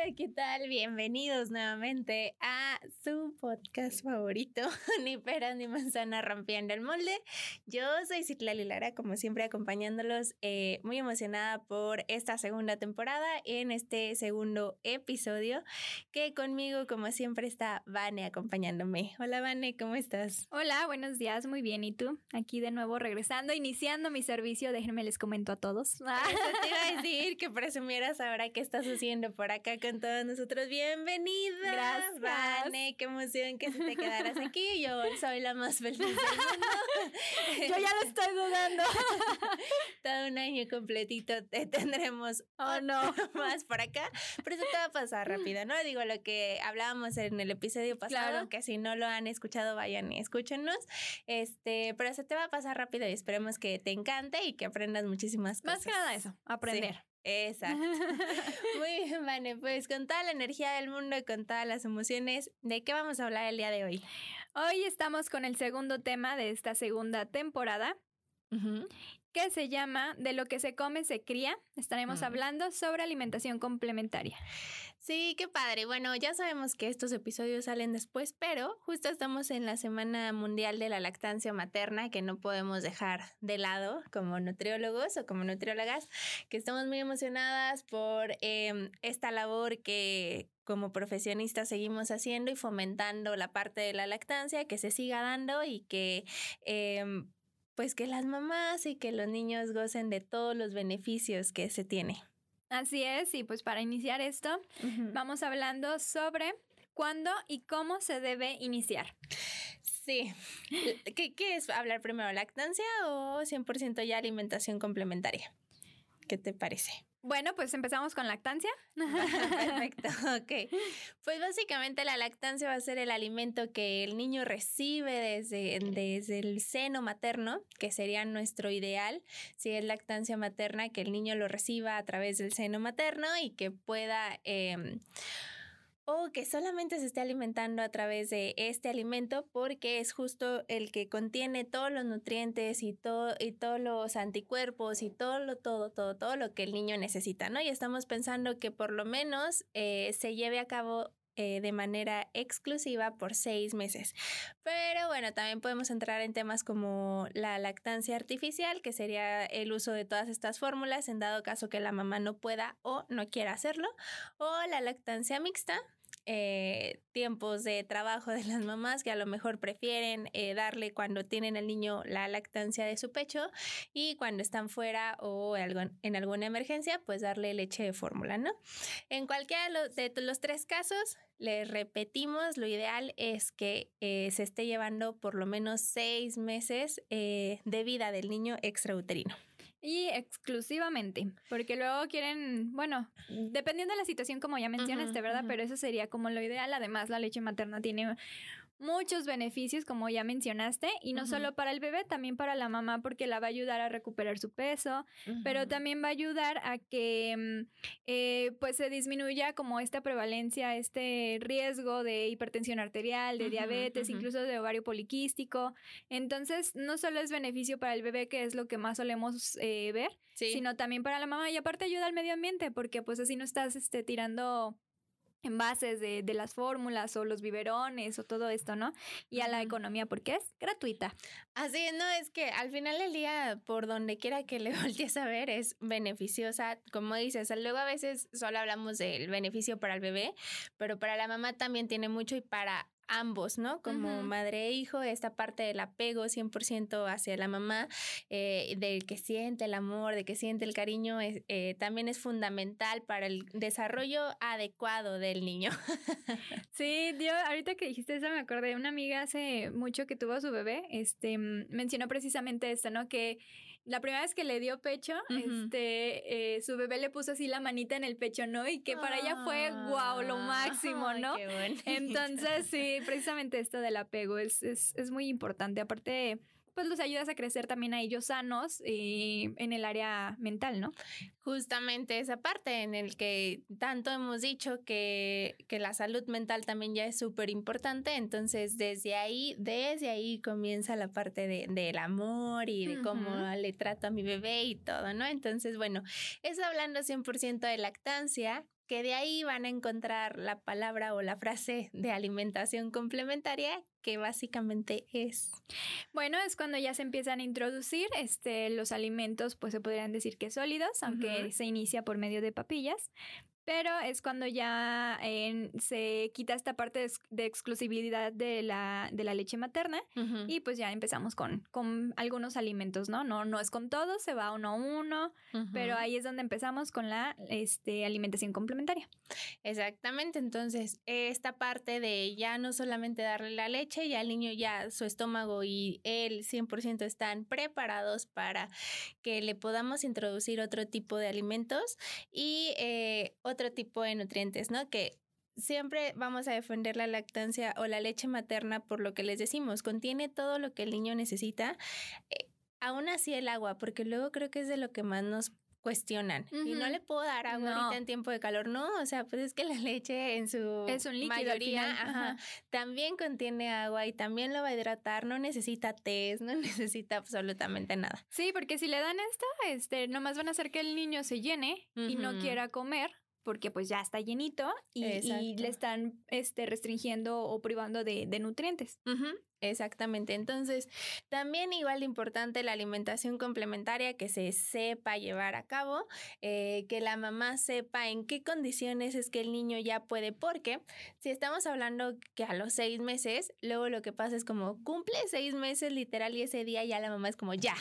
Hola, ¿qué tal? Bienvenidos nuevamente su podcast favorito, Ni Pera ni Manzana Rompiendo el Molde. Yo soy Citlali Lara, como siempre acompañándolos, eh, muy emocionada por esta segunda temporada, en este segundo episodio, que conmigo, como siempre, está Vane acompañándome. Hola, Vane, ¿cómo estás? Hola, buenos días, muy bien. ¿Y tú? Aquí de nuevo regresando, iniciando mi servicio, déjenme les comento a todos. te iba a decir que presumieras ahora qué estás haciendo por acá con todos nosotros. Bienvenida. Gracias. Vane, qué emoción que se te quedaras aquí. Yo soy la más feliz del mundo. Yo ya lo estoy dudando. Todo un año completito te tendremos Oh, no. más por acá, pero eso te va a pasar rápido, ¿no? Digo lo que hablábamos en el episodio pasado, Claro. que si no lo han escuchado, vayan y escúchenos. Este, pero se te va a pasar rápido y esperemos que te encante y que aprendas muchísimas cosas. Más que nada eso, aprender. Sí, Exacto. Muy bien, Vane. Pues con toda la energía del mundo y con todas las emociones, ¿de qué vamos a hablar el día de hoy? Hoy estamos con el segundo tema de esta segunda temporada, que se llama De lo que se come se cría. Estaremos Mm. hablando sobre alimentación complementaria. Sí, qué padre. Bueno, ya sabemos que estos episodios salen después, pero justo estamos en la Semana Mundial de la Lactancia Materna, que no podemos dejar de lado como nutriólogos o como nutriólogas, que estamos muy emocionadas por eh, esta labor que como profesionistas seguimos haciendo y fomentando la parte de la lactancia, que se siga dando y que... em, pues que las mamás y que los niños gocen de todos los beneficios que se tiene. Así es, y pues para iniciar esto, vamos hablando sobre cuándo y cómo se debe iniciar. Sí. ¿Qué, qué es hablar primero, lactancia o 100% ya alimentación complementaria? ¿Qué te parece? Bueno, pues empezamos con lactancia. Perfecto, ok. Pues básicamente la lactancia va a ser el alimento que el niño recibe desde, desde el seno materno, que sería nuestro ideal, si es lactancia materna, que el niño lo reciba a través del seno materno y que pueda... em, o que solamente se esté alimentando a través de este alimento porque es justo el que contiene todos los nutrientes y, todo, y todos los anticuerpos y todo lo, todo, todo, todo lo que el niño necesita, ¿no? Y estamos pensando que por lo menos eh, se lleve a cabo eh, de manera exclusiva por seis meses. Pero bueno, también podemos entrar en temas como la lactancia artificial, que sería el uso de todas estas fórmulas en dado caso que la mamá no pueda o no quiera hacerlo, o la lactancia mixta, eh, tiempos de trabajo de las mamás que a lo mejor prefieren eh, darle cuando tienen al niño la lactancia de su pecho y cuando están fuera o en alguna emergencia, pues darle leche de fórmula, ¿no? En cualquiera de los, tres casos, les repetimos, lo ideal es que eh, se esté llevando por lo menos seis meses de vida del niño extrauterino. Y exclusivamente, porque luego quieren, bueno, dependiendo de la situación como ya mencionaste, ¿verdad? Pero eso sería como lo ideal. Además, la leche materna tiene muchos beneficios, como ya mencionaste, y no solo para el bebé, también para la mamá, porque la va a ayudar a recuperar su peso, pero también va a ayudar a que mm, eh, pues se disminuya como esta prevalencia, este riesgo de hipertensión arterial, de diabetes, incluso de ovario poliquístico. Entonces, no solo es beneficio para el bebé, que es lo que más solemos eh, ver, Sí. sino también para la mamá y aparte ayuda al medio ambiente, porque pues así no estás este, tirando envases de, de las fórmulas o los biberones o todo esto, ¿no? Y a la economía porque es gratuita. Así, no, es que al final del día, por donde quiera que le voltees a ver, es beneficiosa. Como dices, luego a veces solo hablamos del beneficio para el bebé, pero para la mamá también tiene mucho y para ambos, ¿no? Como madre e hijo, esta parte del apego 100% hacia la mamá, eh, del que siente el amor, de que siente el cariño, es, eh, también es fundamental para el desarrollo adecuado del niño. Sí, yo ahorita que dijiste eso me acordé de una amiga hace mucho que tuvo a su bebé, este mencionó precisamente esto, ¿no? Que la primera vez que le dio pecho, este eh, su bebé le puso así la manita en el pecho, ¿no? Y que para ella fue wow, lo máximo, Ay, ¿no? qué. Entonces, sí, precisamente esto del apego es, es, es muy importante. Aparte, pues los ayudas a crecer también a ellos sanos y en el área mental, ¿no? Justamente esa parte en el que tanto hemos dicho que, que la salud mental también ya es súper importante, entonces desde ahí, desde ahí comienza la parte de, del amor y de cómo le trato a mi bebé y todo, ¿no? Entonces, bueno, eso hablando 100% de lactancia. Que de ahí van a encontrar la palabra o la frase de alimentación complementaria que básicamente es. Bueno, es cuando ya se empiezan a introducir este, los alimentos, pues se podrían decir que sólidos, aunque se inicia por medio de papillas pero es cuando ya se quita esta parte de, exclusividad de la, de la leche materna y pues ya empezamos con, con algunos alimentos, ¿no? ¿no? No es con todos, se va uno a uno, pero ahí es donde empezamos con la este, alimentación complementaria. Exactamente, entonces esta parte de ya no solamente darle la leche, ya el niño ya su estómago y él 100% están preparados para que le podamos introducir otro tipo de alimentos y eh, otro tipo de nutrientes, ¿no? Que siempre vamos a defender la lactancia o la leche materna por lo que les decimos, contiene todo lo que el niño necesita. Eh, aún así el agua, porque luego creo que es de lo que más nos cuestionan y no le puedo dar agua ahorita en tiempo de calor, no, o sea, pues es que la leche en su es un líquido mayoría también contiene agua y también lo va a hidratar, no necesita test, no necesita absolutamente nada. Sí, porque si le dan esta, este, nomás van a hacer que el niño se llene y no quiera comer porque pues ya está llenito y, le están este, restringiendo o privando de, nutrientes. Exactamente. Entonces, también igual de importante la alimentación complementaria que se sepa llevar a cabo, eh, que la mamá sepa en qué condiciones es que el niño ya puede, porque si estamos hablando que a los seis meses, luego lo que pasa es como cumple seis meses literal y ese día ya la mamá es como ya,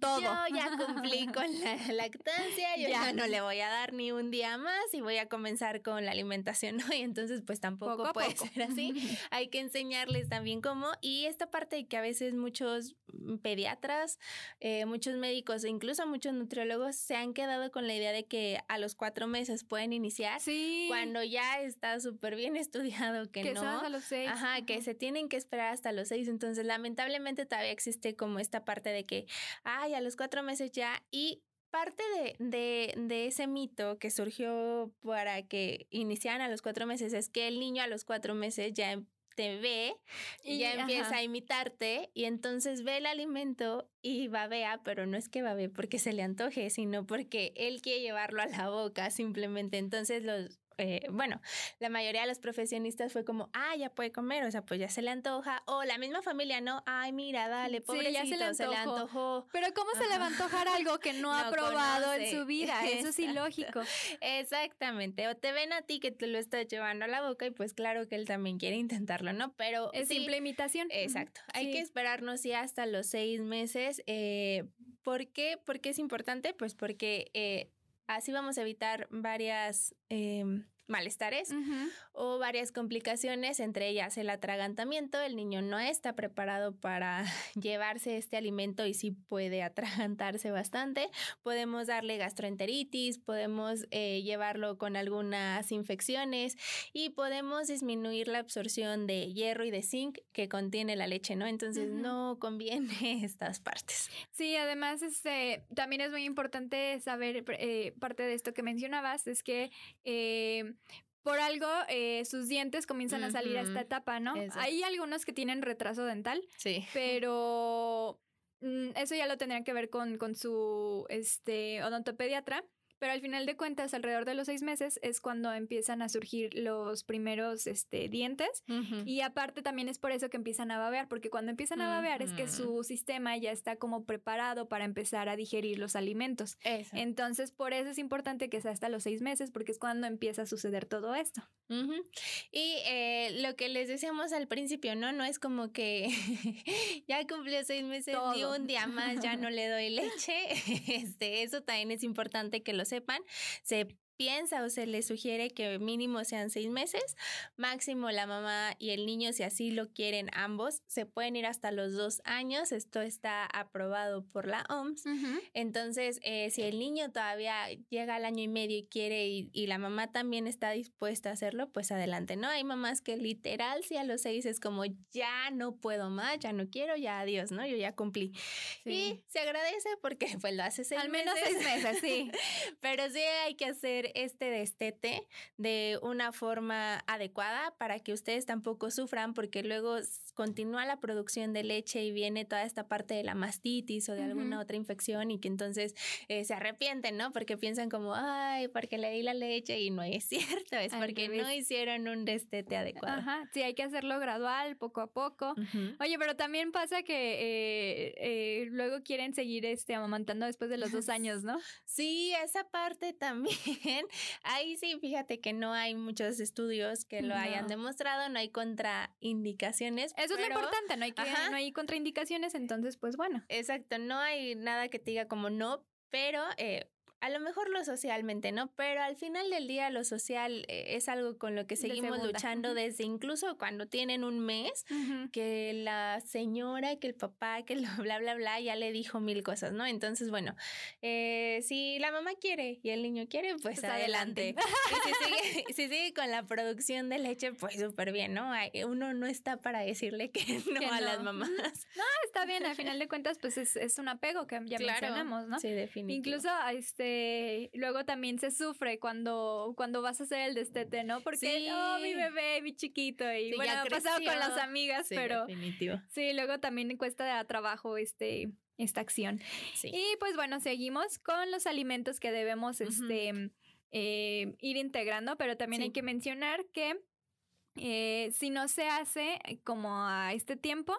todo. Yo ya cumplí con la lactancia, yo ya. no le voy a dar ni un día más y voy a comenzar con la alimentación, ¿no? Y entonces pues tampoco puede ser así. Hay que enseñarles también cómo y esta parte de que a veces muchos mm, pediatras, eh, muchos médicos e incluso muchos nutriólogos se han quedado con la idea de que a los cuatro meses pueden iniciar. Sí. Cuando ya está súper bien estudiado que, que no. a los seis. Ajá, que se tienen que esperar hasta los seis. Entonces, lamentablemente todavía existe como esta parte de que, ay, a los cuatro meses ya. Y parte de, de, de, ese mito que surgió para que iniciaran a los cuatro meses es que el niño a los cuatro meses ya te ve y ya empieza a imitarte y entonces ve el alimento y babea, pero no es que babee porque se le antoje, sino porque él quiere llevarlo a la boca simplemente. Entonces los, eh, bueno, la mayoría de los profesionistas fue como, ah, ya puede comer, o sea, pues ya se le antoja, o la misma familia, no, ay, mira, dale, pobrecito, ya se, le antojó. Pero ¿cómo se le va a antojar algo que no, ha probado en su vida? Eso es ilógico. Exactamente, o te ven a ti que te lo estás llevando a la boca y pues claro que él también quiere intentarlo, ¿no? Pero... Es simple imitación. Exacto, hay que esperarnos ya hasta los seis meses. Eh, ¿Por qué? ¿Por qué es importante? Pues porque... Eh, Así vamos a evitar varias em, malestares o varias complicaciones, entre ellas el atragantamiento. El niño no está preparado para llevarse este alimento y sí puede atragantarse bastante. Podemos darle gastroenteritis, podemos eh, llevarlo con algunas infecciones y podemos disminuir la absorción de hierro y de zinc que contiene la leche, ¿no? Entonces no conviene estas partes. Sí, además este, también es muy importante saber eh, parte de esto que mencionabas, es que eh, por algo eh, sus dientes comienzan a salir a esta etapa, ¿no? Hay algunos que tienen retraso dental, sí. pero mm, eso ya lo tendrían que ver con, con su este, odontopediatra. Pero al final de cuentas, alrededor de los seis meses es cuando empiezan a surgir los primeros este, dientes. Y aparte también es por eso que empiezan a babear, porque cuando empiezan a babear es que su sistema ya está como preparado para empezar a digerir los alimentos. Entonces, por eso es importante que sea hasta los seis meses, porque es cuando empieza a suceder todo esto. Y eh, lo que les decíamos al principio, ¿no? No es como que ya cumplió seis meses y un día más ya no le doy leche. Este, eso también es importante que los sepan, se piensa o se le sugiere que mínimo sean seis meses, máximo la mamá y el niño, si así lo quieren ambos, se pueden ir hasta los dos años. Esto está aprobado por la OMS. Entonces, eh, si el niño todavía llega al año y medio y quiere y, la mamá también está dispuesta a hacerlo, pues adelante, ¿no? Hay mamás que literal, si a los seis es como ya no puedo más, ya no quiero, ya adiós, ¿no? Yo ya cumplí. Y se agradece porque pues lo hace seis Al menos seis meses, sí. Pero sí hay que hacer este destete de una forma adecuada para que ustedes tampoco sufran porque luego continúa la producción de leche y viene toda esta parte de la mastitis o de alguna otra infección y que entonces eh, se arrepienten, ¿no? Porque piensan como, ay, porque le di la leche y no es cierto, es porque no hicieron un destete adecuado. Ajá, sí, hay que hacerlo gradual, poco a poco. Oye, pero también pasa que eh, eh, luego quieren seguir este, amamantando después de los dos años, ¿no? Sí, esa parte también. Ahí sí, fíjate que no hay muchos estudios que lo hayan demostrado, no hay contraindicaciones. Eso es lo importante, no hay, que, no hay contraindicaciones, entonces pues bueno. Exacto, no hay nada que te diga como no, pero eh, a lo mejor lo socialmente, ¿no? Pero al final del día lo social eh, es algo con lo que seguimos luchando desde incluso cuando tienen un mes, que la señora, que el papá, que lo bla, bla, bla, ya le dijo mil cosas, ¿no? Entonces, bueno, eh, si la mamá quiere y el niño quiere, pues, pues adelante. y si sigue, con la producción de leche, pues súper bien, ¿no? Uno no está para decirle que no, a las mamás. No, está bien, al final de cuentas, pues es, es un apego que ya mencionamos, ¿no? Sí, definitivamente. Incluso, este, luego también se sufre cuando, cuando vas a hacer el destete, ¿no? Porque, oh, mi bebé, mi chiquito, y bueno, ha pasado con las amigas, pero definitivo. sí, luego también cuesta trabajo este esta acción. Y pues bueno, seguimos con los alimentos que debemos este, eh, ir integrando, pero también hay que mencionar que eh, si no se hace como a este tiempo,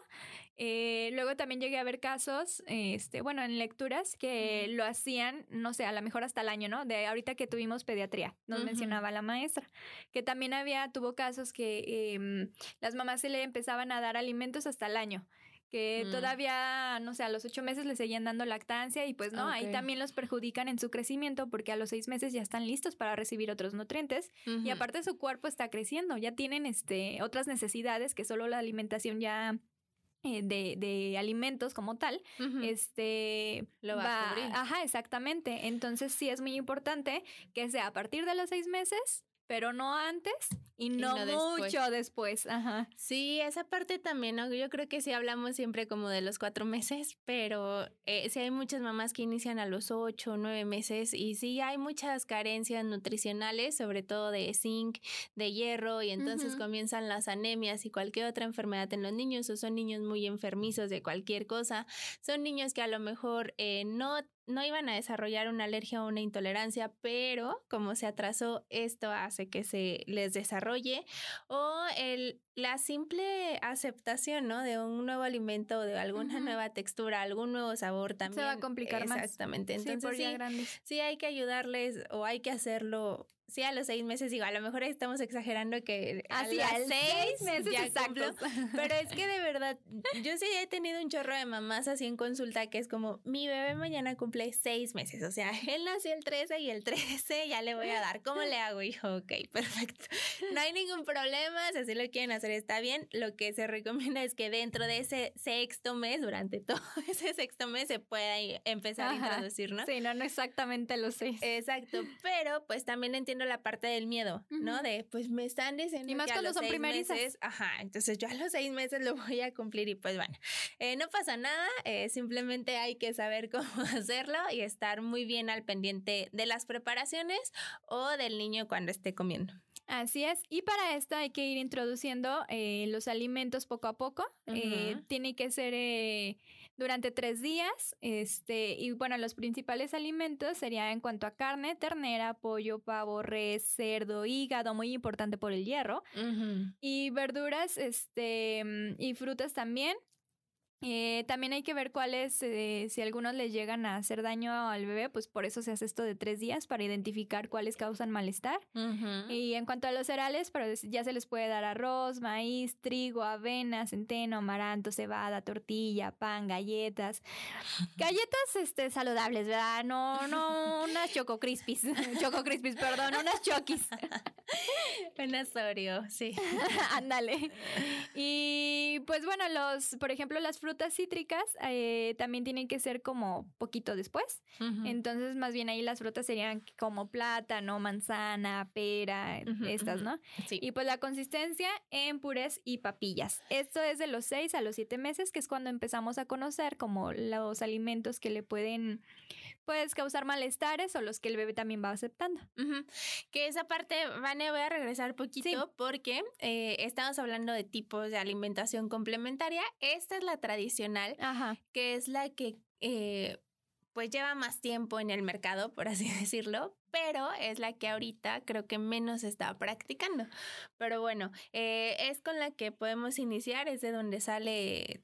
eh, luego también llegué a ver casos, este, bueno, en lecturas que lo hacían, no sé, a lo mejor hasta el año, ¿no? De ahorita que tuvimos pediatría, nos mencionaba la maestra, que también había, tuvo casos que em, las mamás se le empezaban a dar alimentos hasta el año que mm. todavía, no sé, a los ocho meses le seguían dando lactancia y pues no, ahí también los perjudican en su crecimiento porque a los seis meses ya están listos para recibir otros nutrientes y aparte su cuerpo está creciendo, ya tienen este, otras necesidades que solo la alimentación ya eh, de, de, alimentos como tal, este lo va, a cubrir. Ajá, exactamente. Entonces sí es muy importante que sea a partir de los seis meses pero no antes y no, mucho después. Ajá. Sí, esa parte también, ¿no? yo creo que sí hablamos siempre como de los cuatro meses, pero eh, sí hay muchas mamás que inician a los ocho, nueve meses y sí hay muchas carencias nutricionales, sobre todo de zinc, de hierro, y entonces comienzan las anemias y cualquier otra enfermedad en los niños, o son niños muy enfermizos de cualquier cosa, son niños que a lo mejor eh, no no iban a desarrollar una alergia o una intolerancia, pero como se atrasó, esto hace que se les desarrolle o el, la simple aceptación, ¿no? De un nuevo alimento, de alguna nueva textura, algún nuevo sabor también. Se va a complicar más. Exactamente. Entonces, sí, sí hay que ayudarles o hay que hacerlo sí, a los seis meses, digo, a lo mejor estamos exagerando que a los seis meses ya exactos. pero es que de verdad, yo sí he tenido un chorro de mamás así en consulta que es como, mi bebé mañana cumple seis meses, o sea, él nació el 13 y el 13 ya le voy a dar, ¿cómo le hago? Hijo, ok, perfecto. No hay ningún problema, si así lo quieren hacer está bien, lo que se recomienda es que dentro de ese sexto mes, durante todo ese sexto mes, se pueda empezar a introducir, ¿no? Sí, no, no exactamente los seis. Exacto, pero pues también entiendo la parte del miedo, ¿no? De, pues me están diciendo. Y más que cuando son primerizas. Meses, ajá, entonces yo a los seis meses lo voy a cumplir y pues bueno, eh, no pasa nada, eh, simplemente hay que saber cómo hacerlo y estar muy bien al pendiente de las preparaciones o del niño cuando esté comiendo. Así es. Y para esto hay que ir introduciendo eh, los alimentos poco a poco. tiene que ser durante tres días. Este, y bueno, los principales alimentos serían en cuanto a carne, ternera, pollo, pavo, res, cerdo, hígado, muy importante por el hierro. Y verduras, este, y frutas también. Eh, también hay que ver cuáles, eh, si algunos les llegan a hacer daño al bebé, pues por eso se hace esto de tres días para identificar cuáles causan malestar. Y en cuanto a los cereales, pues ya se les puede dar arroz, maíz, trigo, avena, centeno, amaranto, cebada, tortilla, pan, galletas. Galletas este, saludables, ¿verdad? No, no unas choco crispies. choco crispies, perdón, unas chokis. unas Oreo, sí. Ándale. y pues bueno, los, por ejemplo, las frutas frutas cítricas eh, también tienen que ser como poquito después. Entonces, más bien ahí las frutas serían como plátano, manzana, pera, estas, ¿no? Sí. Y pues la consistencia en purés y papillas. Esto es de los 6 a los 7 meses, que es cuando empezamos a conocer como los alimentos que le pueden pues causar malestares o los que el bebé también va aceptando. Que esa parte, Vane, voy a regresar poquito porque eh, estamos hablando de tipos de alimentación complementaria. Esta es la tradicional, que es la que... Eh, pues lleva más tiempo en el mercado, por así decirlo, pero es la que ahorita creo que menos está practicando. Pero bueno, eh, es con la que podemos iniciar, es de donde sale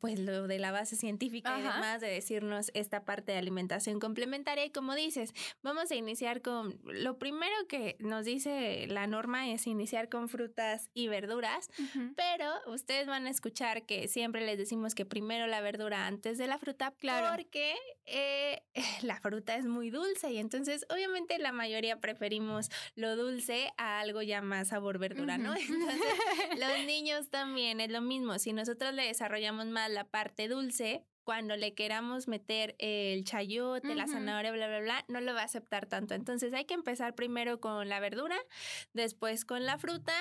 pues lo de la base científica y demás, de decirnos esta parte de alimentación complementaria. Y como dices, vamos a iniciar con, lo primero que nos dice la norma es iniciar con frutas y verduras, pero ustedes van a escuchar que siempre les decimos que primero la verdura antes de la fruta, claro. porque eh, la fruta es muy dulce y entonces obviamente la mayoría preferimos lo dulce a algo ya más sabor verdura, ¿no? Entonces los niños también es lo mismo, si nosotros le desarrollamos más la parte dulce, cuando le queramos meter el chayote, la zanahoria, bla, bla, bla, no lo va a aceptar tanto. Entonces hay que empezar primero con la verdura, después con la fruta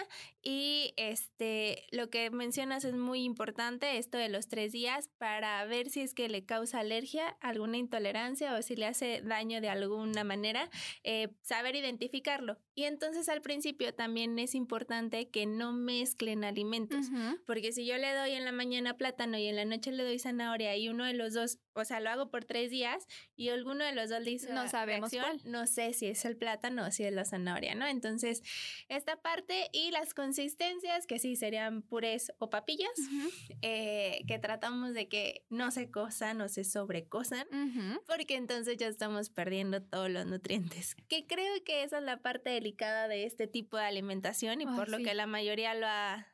y este, lo que mencionas es muy importante, esto de los tres días, para ver si es que le causa alergia, alguna intolerancia o si le hace daño de alguna manera, eh, saber identificarlo. Y entonces al principio también es importante que no mezclen alimentos, porque si yo le doy en la mañana plátano y en la noche le doy zanahoria y un uno de los dos, o sea, lo hago por tres días y alguno de los dos dice no sabemos cuál. no sé si es el plátano o si es la zanahoria, ¿no? Entonces, esta parte y las consistencias, que sí serían purés o papillas, eh, que tratamos de que no se cosan o se sobrecosan, porque entonces ya estamos perdiendo todos los nutrientes. Que creo que esa es la parte delicada de este tipo de alimentación y por lo que la mayoría lo ha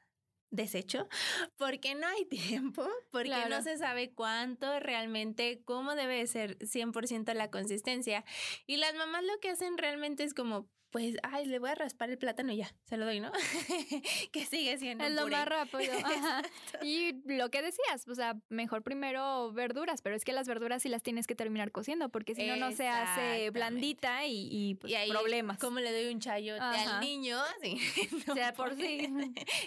desecho porque no hay tiempo, porque no se sabe cuánto realmente, cómo debe ser 100% la consistencia. Y las mamás lo que hacen realmente es como, pues, ay, le voy a raspar el plátano y ya, se lo doy, ¿no? que sigue siendo. Es lo más rápido. y lo que decías, o sea, mejor primero verduras, pero es que las verduras sí las tienes que terminar cociendo, porque si no, no se hace blandita y, y, pues, y problemas. ¿Cómo le doy un chayote al niño? Sí, o sea, por sí.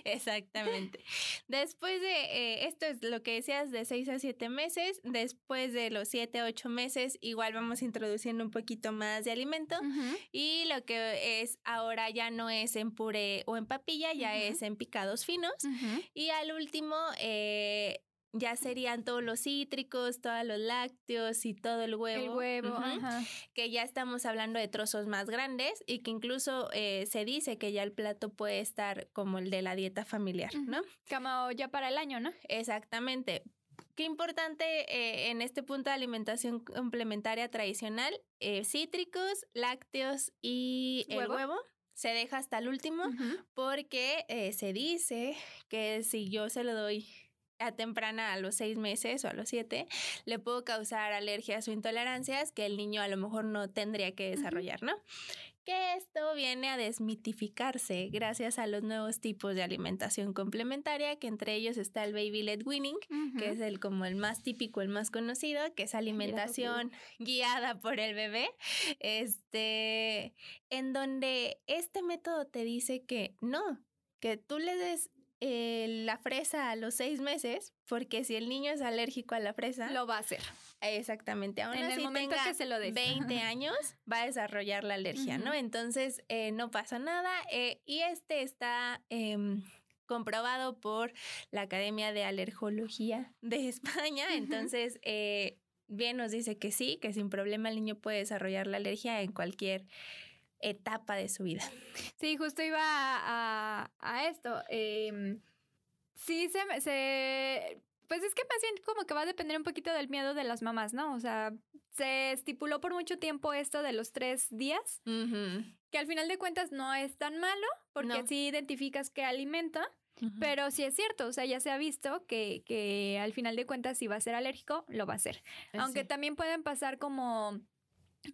Exactamente. Después de, eh, esto es lo que decías, de 6 a 7 meses, después de los 7 a 8 meses, igual vamos introduciendo un poquito más de alimento y lo que es ahora ya no es en puré o en papilla, ya es en picados finos. Y al último, eh, ya serían todos los cítricos, todos los lácteos y todo el huevo. El huevo, Que ya estamos hablando de trozos más grandes y que incluso eh, se dice que ya el plato puede estar como el de la dieta familiar, ¿no? Como ya para el año, ¿no? Exactamente. Qué importante eh, en este punto de alimentación complementaria tradicional, eh, cítricos, lácteos y el huevo. se deja hasta el último porque eh, se dice que si yo se lo doy a temprana a los seis meses o a los siete, le puedo causar alergias o intolerancias que el niño a lo mejor no tendría que desarrollar, ¿no? Que esto viene a desmitificarse gracias a los nuevos tipos de alimentación complementaria, que entre ellos está el baby led winning, que es el como el más típico, el más conocido, que es alimentación guiada por el bebé, este, en donde este método te dice que no, que tú le des eh, la fresa a los seis meses, porque si el niño es alérgico a la fresa, lo va a hacer. Exactamente. Aún en el momento que se lo des. 20 años, va a desarrollar la alergia, ¿no? Entonces, eh, no pasa nada. Eh, y este está em, comprobado por la Academia de Alergología de España. Entonces, bien nos dice que sí, que sin problema el niño puede desarrollar la alergia en cualquier etapa de su vida. Sí, justo iba a, esto. Em, sí, se, se, pues es que más bien como que va a depender un poquito del miedo de las mamás, ¿no? O sea, se estipuló por mucho tiempo esto de los tres días, que al final de cuentas no es tan malo, porque así identificas qué alimenta. Pero sí es cierto, o sea, ya se ha visto que, que al final de cuentas si va a ser alérgico, lo va a ser. Aunque también pueden pasar como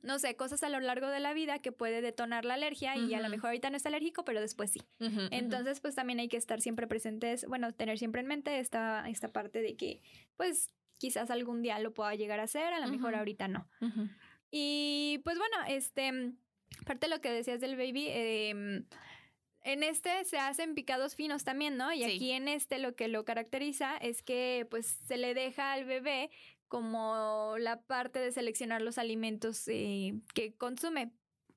no sé, cosas a lo largo de la vida que puede detonar la alergia y a lo mejor ahorita no está alérgico, pero después sí. Entonces, pues también hay que estar siempre presentes, bueno, tener siempre en mente esta, esta parte de que, pues, quizás algún día lo pueda llegar a hacer, a lo mejor ahorita no. Y pues bueno, este, parte de lo que decías del baby, eh, en este se hacen picados finos también, ¿no? Y aquí en este lo que lo caracteriza es que pues se le deja al bebé como la parte de seleccionar los alimentos eh, que consume.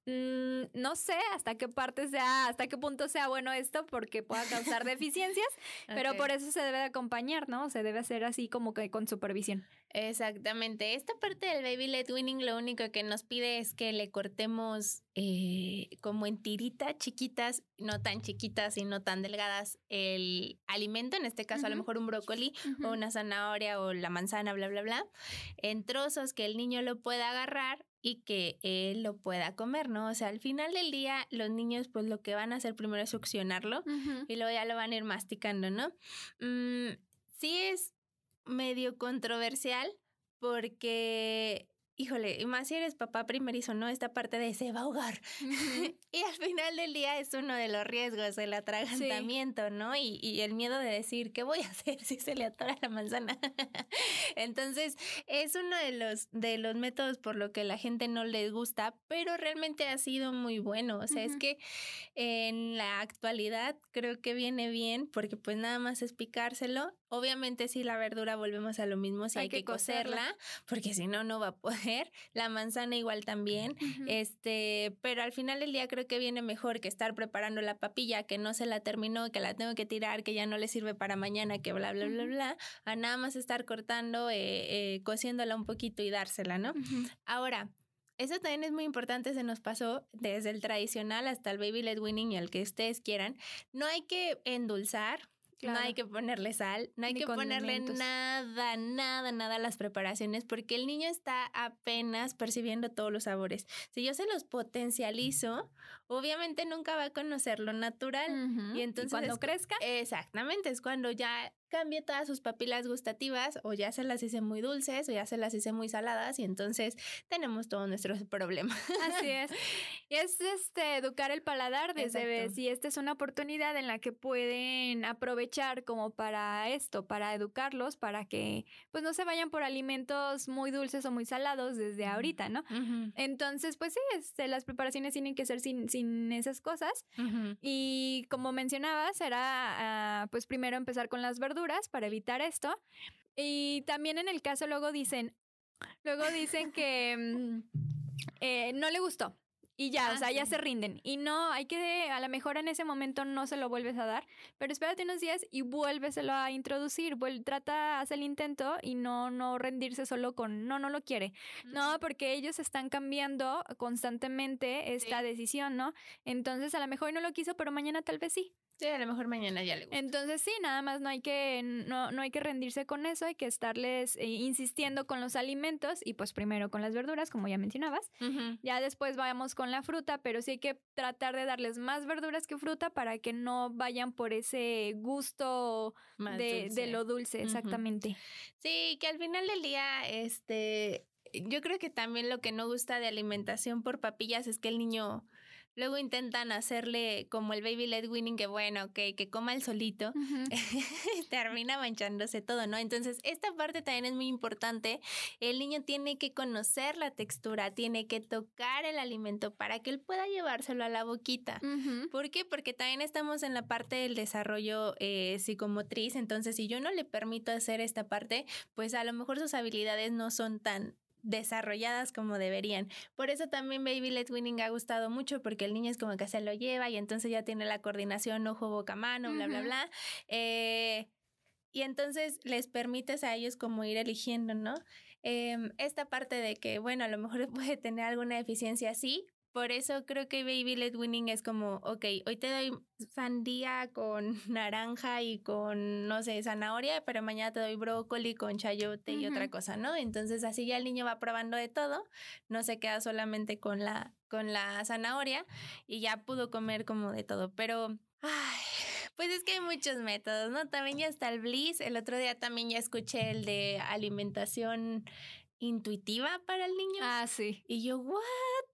Mm, no sé hasta qué parte sea, hasta qué punto sea bueno esto porque pueda causar deficiencias, pero por eso se debe de acompañar, ¿no? Se debe hacer así como que con supervisión. Exactamente. Esta parte del baby led winning lo único que nos pide es que le cortemos eh, como en tiritas chiquitas, no tan chiquitas y no tan delgadas, el alimento, en este caso a lo mejor un brócoli o una zanahoria o la manzana, bla, bla, bla, en trozos que el niño lo pueda agarrar y que él lo pueda comer, ¿no? O sea, al final del día los niños pues lo que van a hacer primero es succionarlo y luego ya lo van a ir masticando, ¿no? Mm, sí es medio controversial porque híjole, y más si eres papá primerizo, ¿no? Esta parte de se va a ahogar. y al final del día es uno de los riesgos, el atragantamiento, ¿no? Y, y, el miedo de decir, ¿qué voy a hacer si se le atora la manzana? Entonces, es uno de los, de los métodos por lo que la gente no les gusta, pero realmente ha sido muy bueno. O sea, es que en la actualidad creo que viene bien porque pues nada más es picárselo. Obviamente si la verdura volvemos a lo mismo, si hay, que, cocerla, porque si no, no va a poder la manzana igual también, este, pero al final del día creo que viene mejor que estar preparando la papilla, que no se la terminó, que la tengo que tirar, que ya no le sirve para mañana, que bla, bla, bla, bla, a nada más estar cortando, eh, eh, cociéndola un poquito y dársela, ¿no? Ahora, eso también es muy importante, se nos pasó desde el tradicional hasta el baby led winning y el que ustedes quieran. No hay que endulzar, no hay que ponerle sal, no hay que ponerle nada, nada, nada a las preparaciones porque el niño está apenas percibiendo todos los sabores. Si yo se los potencializo, obviamente nunca va a conocer lo natural. Y entonces... cuando crezca. Exactamente, es cuando ya cambie todas sus papilas gustativas o ya se las hice muy dulces o ya se las hice muy saladas y entonces tenemos todos nuestros problemas. Así es. Y es este educar el paladar desde vez y esta es una oportunidad en la que pueden aprovechar como para esto, para educarlos, para que pues no se vayan por alimentos muy dulces o muy salados desde ahorita, ¿no? Entonces, pues sí, este, las preparaciones tienen que ser sin, sin esas cosas. Y como mencionabas, era ah, pues primero empezar con las verduras para evitar esto. Y también en el caso luego dicen, luego dicen que mm, eh, no le gustó. Y ya, o sea, ya se rinden. Y no, hay que, a lo mejor en ese momento no se lo vuelves a dar, pero espérate unos días y vuélveselo a introducir. trata, haz el intento y no, no rendirse solo con, no, no lo quiere. No, porque ellos están cambiando constantemente esta decisión, ¿no? Entonces, a lo mejor no lo quiso, pero mañana tal vez sí. Sí, a lo mejor mañana ya le gusta. Entonces sí, nada más no hay que, no, no hay que rendirse con eso, hay que estarles eh, insistiendo con los alimentos y pues primero con las verduras, como ya mencionabas. Ya después vayamos con la fruta, pero sí hay que tratar de darles más verduras que fruta para que no vayan por ese gusto de, lo dulce, exactamente. Sí, que al final del día, este, yo creo que también lo que no gusta de alimentación por papillas es que el niño Luego intentan hacerle como el baby led winning, que bueno, que, que coma el solito, termina manchándose todo, ¿no? Entonces, esta parte también es muy importante. El niño tiene que conocer la textura, tiene que tocar el alimento para que él pueda llevárselo a la boquita. ¿Por qué? Porque también estamos en la parte del desarrollo eh, psicomotriz, entonces si yo no le permito hacer esta parte, pues a lo mejor sus habilidades no son tan desarrolladas como deberían. Por eso también Baby Let Winning ha gustado mucho porque el niño es como que se lo lleva y entonces ya tiene la coordinación ojo, boca, mano, bla, bla, bla. Eh, y entonces les permites a ellos como ir eligiendo, ¿no? Em, esta parte de que, bueno, a lo mejor puede tener alguna deficiencia, sí, por eso creo que Baby Led Winning es como, ok, hoy te doy sandía con naranja y con, no sé, zanahoria, pero mañana te doy brócoli con chayote y otra cosa, ¿no? Entonces así ya el niño va probando de todo, no se queda solamente con la, con la zanahoria y ya pudo comer como de todo, pero... Ay, pues es que hay muchos métodos, ¿no? También ya está el Bliss. El otro día también ya escuché el de alimentación intuitiva para el niño. Ah, sí. Y yo, ¿what?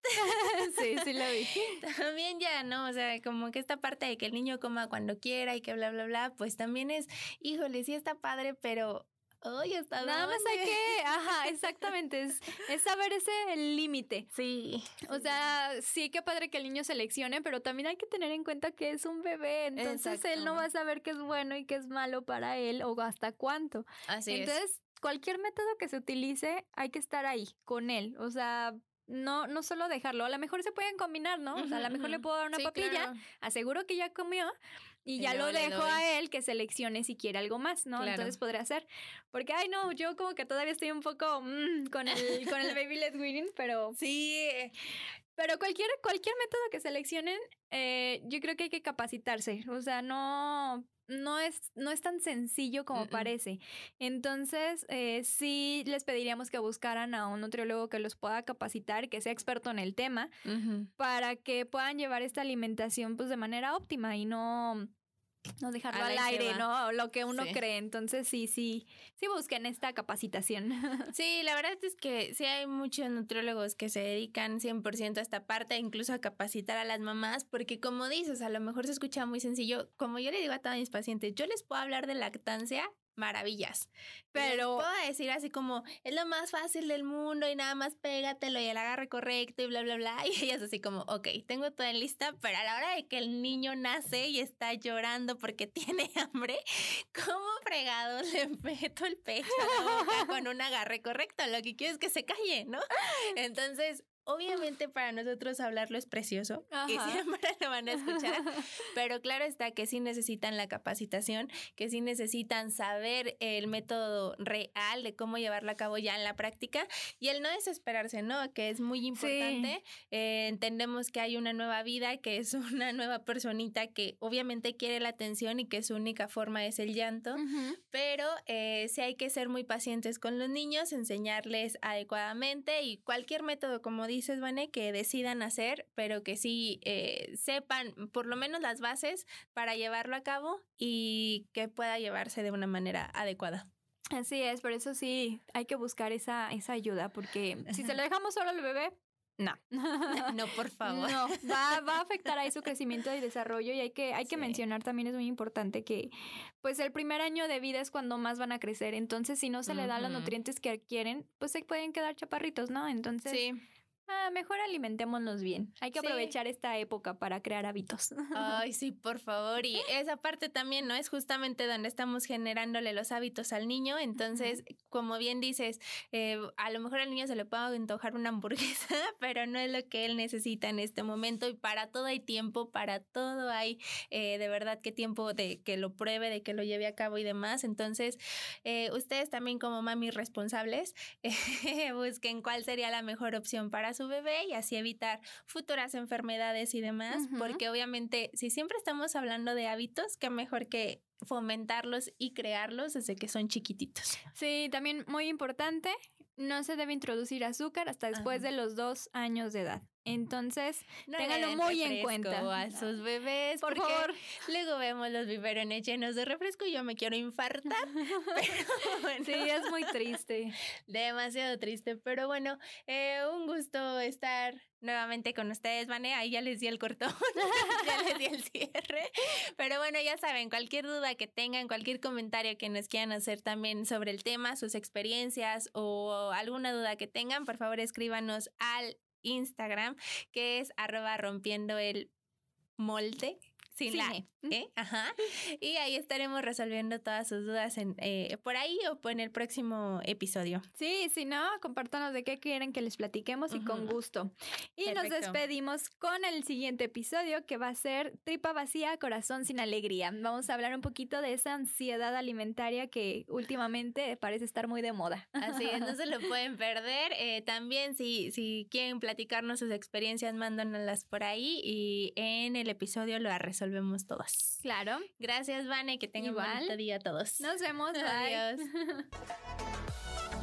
sí, sí lo vi. También ya, ¿no? O sea, como que esta parte de que el niño coma cuando quiera y que bla, bla, bla, pues también es, híjole, sí está padre, pero Oye, está Nada más hay que, ajá, exactamente, es, es saber ese límite. Sí. O sea, sí que padre que el niño seleccione, pero también hay que tener en cuenta que es un bebé, entonces él no va a saber qué es bueno y qué es malo para él o hasta cuánto. Así entonces, cualquier método que se utilice, hay que estar ahí con él. O sea, no, no solo dejarlo, a lo mejor se pueden combinar, ¿no? O sea, a lo mejor le puedo dar una papilla, aseguro que ya comió y, ya lo dejo a él que seleccione si quiere algo más, ¿no? Entonces podría ser. Porque, ay, no, yo como que todavía estoy un poco mm, con, el, con el baby led weaning, pero... Sí. Pero cualquier, cualquier método que seleccionen, eh, yo creo que hay que capacitarse. O sea, no no es, no es tan sencillo como parece. Entonces, eh, sí les pediríamos que buscaran a un nutriólogo que los pueda capacitar, que sea experto en el tema, para que puedan llevar esta alimentación pues de manera óptima y no no dejarlo al aire, ¿no? Lo que uno cree. Entonces, sí, sí, sí busquen esta capacitación. Sí, la verdad es que sí hay muchos nutriólogos que se dedican 100% a esta parte, incluso a capacitar a las mamás, porque como dices, a lo mejor se escucha muy sencillo. Como yo le digo a todos mis pacientes, yo les puedo hablar de lactancia maravillas. Pero puedo decir así como, es lo más fácil del mundo y nada más pégatelo y el agarre correcto y bla, bla, bla. Y ella es así como, ok, tengo todo en lista, pero a la hora de que el niño nace y está llorando porque tiene hambre, ¿cómo fregado le meto el pecho a la boca con un agarre correcto? Lo que quiero es que se calle, ¿no? Entonces, Obviamente para nosotros hablarlo es precioso y siempre lo van a escuchar, pero claro está que sí necesitan la capacitación, que sí necesitan saber el método real de cómo llevarlo a cabo ya en la práctica y el no desesperarse, ¿no? Que es muy importante. Eh, entendemos que hay una nueva vida, que es una nueva personita que obviamente quiere la atención y que su única forma es el llanto, pero eh, sí hay que ser muy pacientes con los niños, enseñarles adecuadamente y cualquier método como dices, Vane, que decidan hacer, pero que sí eh, sepan por lo menos las bases para llevarlo a cabo y que pueda llevarse de una manera adecuada. Así es, por eso sí hay que buscar esa, esa ayuda, porque si se lo dejamos solo al bebé, no. no, por favor. No, va, va, a afectar a su crecimiento y desarrollo y hay que, hay que mencionar también, es muy importante que pues el primer año de vida es cuando más van a crecer, entonces si no se le dan los nutrientes que adquieren, pues se pueden quedar chaparritos, ¿no? Entonces... Sí ah, mejor alimentémonos bien. Hay que aprovechar esta época para crear hábitos. Ay, sí, por favor. Y esa parte también, ¿no? Es justamente donde estamos generándole los hábitos al niño. Entonces, como bien dices, eh, a lo mejor al niño se le puede antojar una hamburguesa, pero no es lo que él necesita en este momento. Y para todo hay tiempo, para todo hay eh, de verdad que tiempo de que lo pruebe, de que lo lleve a cabo y demás. Entonces, eh, ustedes también como mami responsables, busquen cuál sería la mejor opción para su bebé y así evitar futuras enfermedades y demás, porque obviamente si siempre estamos hablando de hábitos, qué mejor que fomentarlos y crearlos desde que son chiquititos. Sí, también muy importante, no se debe introducir azúcar hasta después de los dos años de edad. Entonces, téngalo muy en cuenta. A sus bebés, por favor. Luego vemos los biberones llenos de refresco y yo me quiero infartar. pero Sí, es muy triste. Demasiado triste. Pero bueno, eh, un gusto estar nuevamente con ustedes, Vane. Ahí ya les di el cortón, ya les di el cierre. Pero bueno, ya saben, cualquier duda que tengan, cualquier comentario que nos quieran hacer también sobre el tema, sus experiencias o alguna duda que tengan, por favor escríbanos al Instagram, que es arroba rompiendo el molde sin la ¿eh? Ajá. Y ahí estaremos resolviendo todas sus dudas en, eh, por ahí o en el próximo episodio. Sí, si no, compártanos de qué quieren que les platiquemos y con gusto. Y nos despedimos con el siguiente episodio que va a ser Tripa vacía, corazón sin alegría. Vamos a hablar un poquito de esa ansiedad alimentaria que últimamente parece estar muy de moda. Así es, no se lo pueden perder. Eh, también si, si quieren platicarnos sus experiencias, mándanoslas por ahí y en el episodio lo resolvemos todas. Claro. Gracias, Vane, que tengan un bonito día a todos. Nos vemos. Adiós.